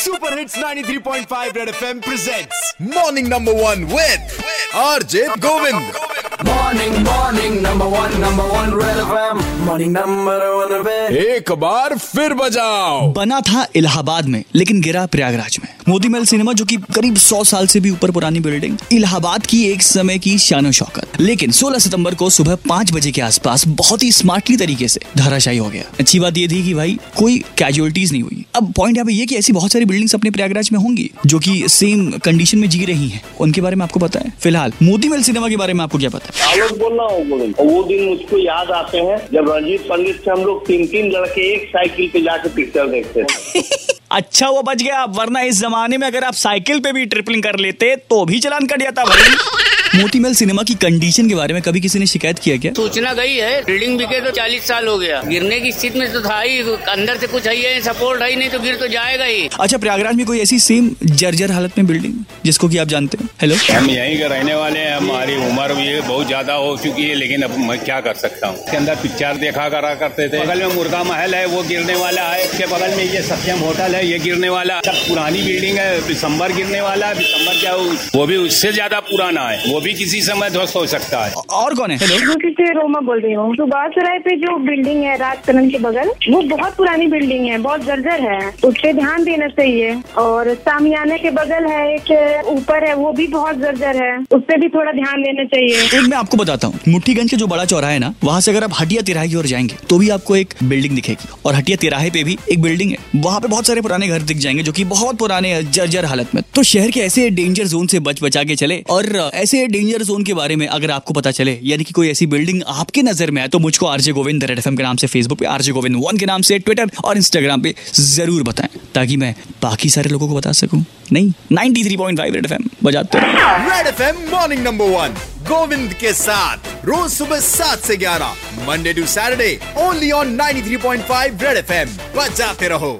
Super hits 93.5 red FM presents morning number one with RJ Govind morning morning number one number one red F M morning number one एक बार फिर बजाओ। बना था इलाहाबाद में लेकिन गिरा प्रयागराज में। मोदी महल सिनेमा जो कि करीब 100 साल से भी ऊपर पुरानी बिल्डिंग इलाहाबाद की एक समय की शानो शौकत। लेकिन 16 सितंबर को सुबह पाँच बजे के आसपास बहुत ही स्मार्टली तरीके से धराशायी हो गया। अच्छी बात ये थी कि भाई कोई कैजुअलिटीज नहीं हुई। अब पॉइंट यहाँ पे ये कि ऐसी बहुत सारी बिल्डिंग्स अपने प्रयागराज में होंगी जो कि सेम कंडीशन में जी रही हैं। उनके बारे में आपको पता है? फ़िलहाल मोदी महल सिनेमा के बारे में आपको क्या पता है? बोल रहा हूँ वो दिन मुझको याद आते हैं जब रणजीत पंडित से हम लोग तीन तीन लड़के एक साइकिल पे जाके पिक्चर देखते थे। अच्छा वो बच गया। वरना इस जमाने में अगर आप साइकिल पे भी ट्रिपलिंग कर लेते तो भी चलान कट जाता भाई। मोती महल सिनेमा की कंडीशन के बारे में कभी किसी ने शिकायत किया क्या? सूचना गई है बिल्डिंग बिके तो चालीस साल हो गया। गिरने की स्थिति में तो था ही अंदर से कुछ है ही सपोर्ट है ही नहीं तो गिर तो जाएगा ही। अच्छा प्रयागराज में कोई ऐसी सेम जर्जर हालत में बिल्डिंग जिसको की आप जानते हैं? हेलो हम यहीं के रहने वाले हैं हमारी उम्र भी बहुत ज़्यादा हो चुकी है लेकिन अब मैं क्या कर सकता हूँ? इसके अंदर पिक्चर देखा करा करते थे। बगल में मुर्गा महल है वो गिरने वाला है। इसके बगल में ये सत्यम होटल है ये गिरने वाला। सब पुरानी बिल्डिंग है दिसंबर गिरने वाला है दिसंबर क्या वो भी उससे ज़्यादा पुराना है वो भी किसी समय ध्वस्त हो सकता है। और कौन है? से रोमा बोल रही हूँ। सुभाष सराय पे जो बिल्डिंग है राज कनन के बगल वो बहुत पुरानी बिल्डिंग है बहुत जर्जर है। उस पे ध्यान देना चाहिए। और सामियाने के बगल है एक ऊपर है वो भी बहुत जर्जर है। उस पे भी थोड़ा ध्यान देना चाहिए। एक मैं आपको बताता हूँ। मुट्ठीगंज के जो बड़ा चौराहा है ना वहाँ से अगर आप हटिया तिराहे की ओर जाएँगे तो भी आपको एक बिल्डिंग दिखेगी। और हटिया तिराहे पे भी एक बिल्डिंग है। वहाँ पे बहुत सारे पुराने घर दिख जाएँगे जो की बहुत पुराने जर्जर हालत में। तो शहर के ऐसे डेंजर जोन से बच बचा के चले और ऐसे डेंजर जोन के बारे में अगर आपको पता चले, यानी कि कोई ऐसी बिल्डिंग आपके नज़र में है तो मुझको आरजे गोविंद रेड एफएम के नाम से फेसबुक पे आरजे गोविंद वन के नाम से ट्विटर और इंस्टाग्राम पे ज़रूर बताएँ, ताकि मैं बाकी सारे लोगों को बता सकूँ। नहीं 93.5 रेड एफएम बजाते red FM morning number one Govind के साथ, रोज सुबह सात से ग्यारह Monday to Saturday only on 93.5 red FM बजाते रहो।